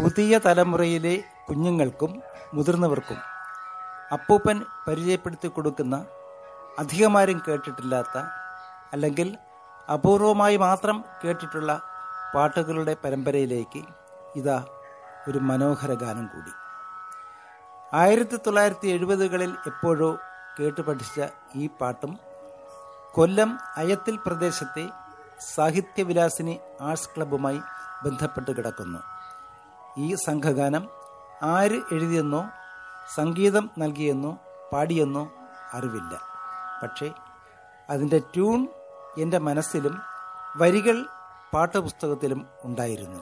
പുതിയ തലമുറയിലെ കുഞ്ഞുങ്ങൾക്കും മുതിർന്നവർക്കും അപ്പൂപ്പൻ പരിചയപ്പെടുത്തി കൊടുക്കുന്ന അധികമാരും കേട്ടിട്ടില്ലാത്ത അല്ലെങ്കിൽ അപൂർവമായി മാത്രം കേട്ടിട്ടുള്ള പാട്ടുകളുടെ പരമ്പരയിലേക്ക് ഇതാ ഒരു മനോഹര ഗാനം കൂടി. ആയിരത്തി തൊള്ളായിരത്തി എഴുപതുകളിൽ എപ്പോഴോ കേട്ടു പഠിച്ച ഈ പാട്ടും കൊല്ലം അയത്തിൽ പ്രദേശത്തെ സാഹിത്യവിലാസിനി ആർട്സ് ക്ലബ്ബുമായി ബന്ധപ്പെട്ട് കിടക്കുന്നു. ഈ സംഘഗാനം ആര് എഴുതിയെന്നോ സംഗീതം നൽകിയെന്നോ പാടിയെന്നോ അറിവില്ല. പക്ഷേ അതിന്റെ ട്യൂൺ എന്റെ മനസ്സിലും വരികൾ പാഠപുസ്തകത്തിലും ഉണ്ടായിരുന്നു.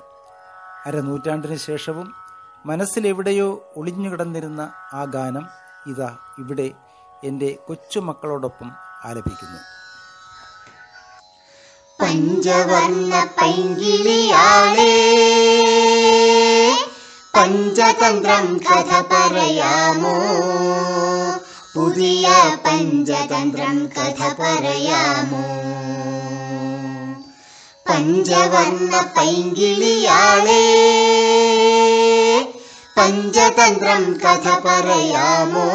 അരനൂറ്റാണ്ടിന് ശേഷവും മനസ്സിലെവിടെയോ ഒളിഞ്ഞുകിടന്നിരുന്ന ആ ഗാനം ഇതാ ഇവിടെ എന്റെ കൊച്ചുമക്കളോടൊപ്പം ആലപിക്കുന്നു. പഞ്ചവർണ പൈങ്കിളിയാളേ പഞ്ചതന്ത്രം കഥ പറയാമോ? പുതിയ പഞ്ചതന്ത്രം കഥ പറയാമോ? പഞ്ചവർണ പൈങ്കിളിയാളേ പഞ്ചതന്ത്രം കഥ പറയാമോ?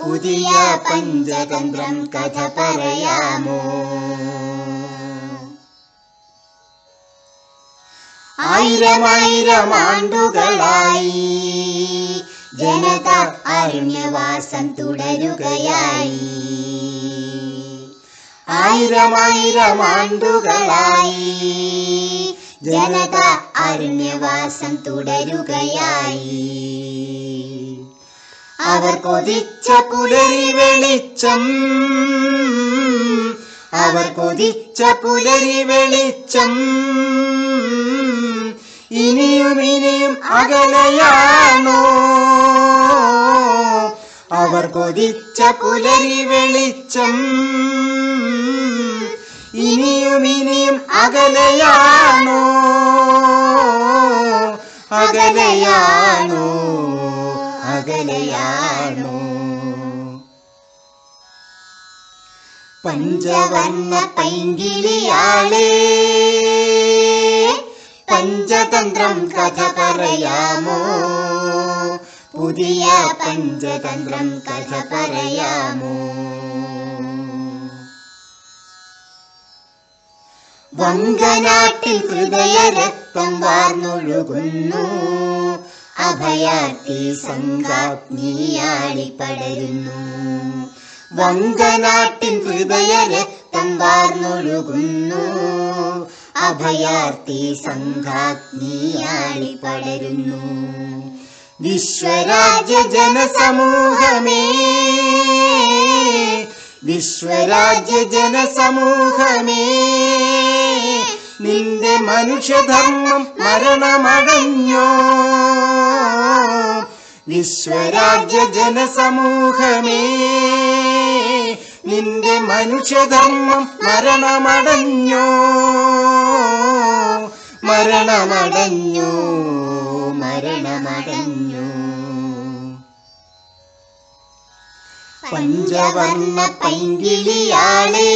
പുതിയ പഞ്ചതന്ത്രം കഥ പറയാമോ? ആയിരമായിരം ആണ്ടുകളായി. ജനത അരുണ്യവാസം തുടരുകയായി. ആയിരമായിരം ആണ്ടുകളായി. ജനത അരുണ്യവാസം തുടരുകയായി. അവർ കൊതിച്ച പുലരി വെളിച്ചം അവർ കൊതിച്ച പുലരി വെളിച്ചം ഇനിയും ഇനിയും അകലയാണോ? അവർ കൊതിച്ച പുലരി വെളിച്ചം ഇനിയും ഇനിയും അകലയാണോ? അകലയാണോ? അകലയാണോ? പഞ്ചവർണ പൈങ്കിളിയാളേ. പഞ്ചതന്ത്രം കഥ പറയാമോ? പുതിയ പഞ്ചതന്ത്രം കഥ പറയാമോ? വങ്കനാട്ടിൽ ഹൃദയ രക്തം വാർന്നൊഴുകുന്നു. അഭയാർത്ഥി സംഘാഗ്നിയാളി പടരുന്നു. വങ്കനാട്ടിൻ ഹൃദയ രക്തം വാർന്നൊഴുകുന്നു. അഭയാർത്ഥി സംഘാഗ്നിയാളി പടരുന്നു. വിശ്വരാജ്യ ജനസമൂഹമേ വിശ്വരാജ്യ ജനസമൂഹമേ നിന്റെ മനുഷ്യധർമ്മം മരണമടഞ്ഞോ വിശ്വരാജ്യ ജനസമൂഹമേ നിന്റെ മനുഷ്യധർമ്മം മരണമടഞ്ഞോ മരണമടഞ്ഞോ മരണമടഞ്ഞോ പഞ്ചവർണ പൈങ്കിളിയാളേ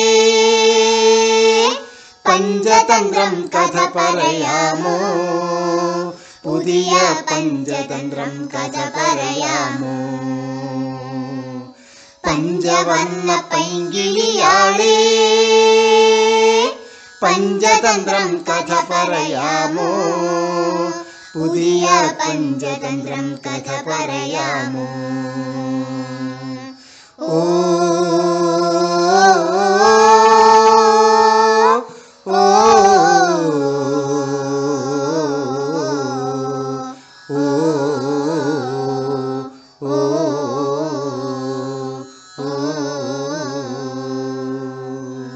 പഞ്ചതന്ത്രം കഥ പറയാമോ പുതിയ പഞ്ചതന്ത്രം കഥ പറയാമോ പഞ്ചവർണ പൈങ്കിളിയാളേ पञ्चतन्त्रम् कथ परयामो? पुया पञ्चतन्त्रम् कथ परयामो? ओ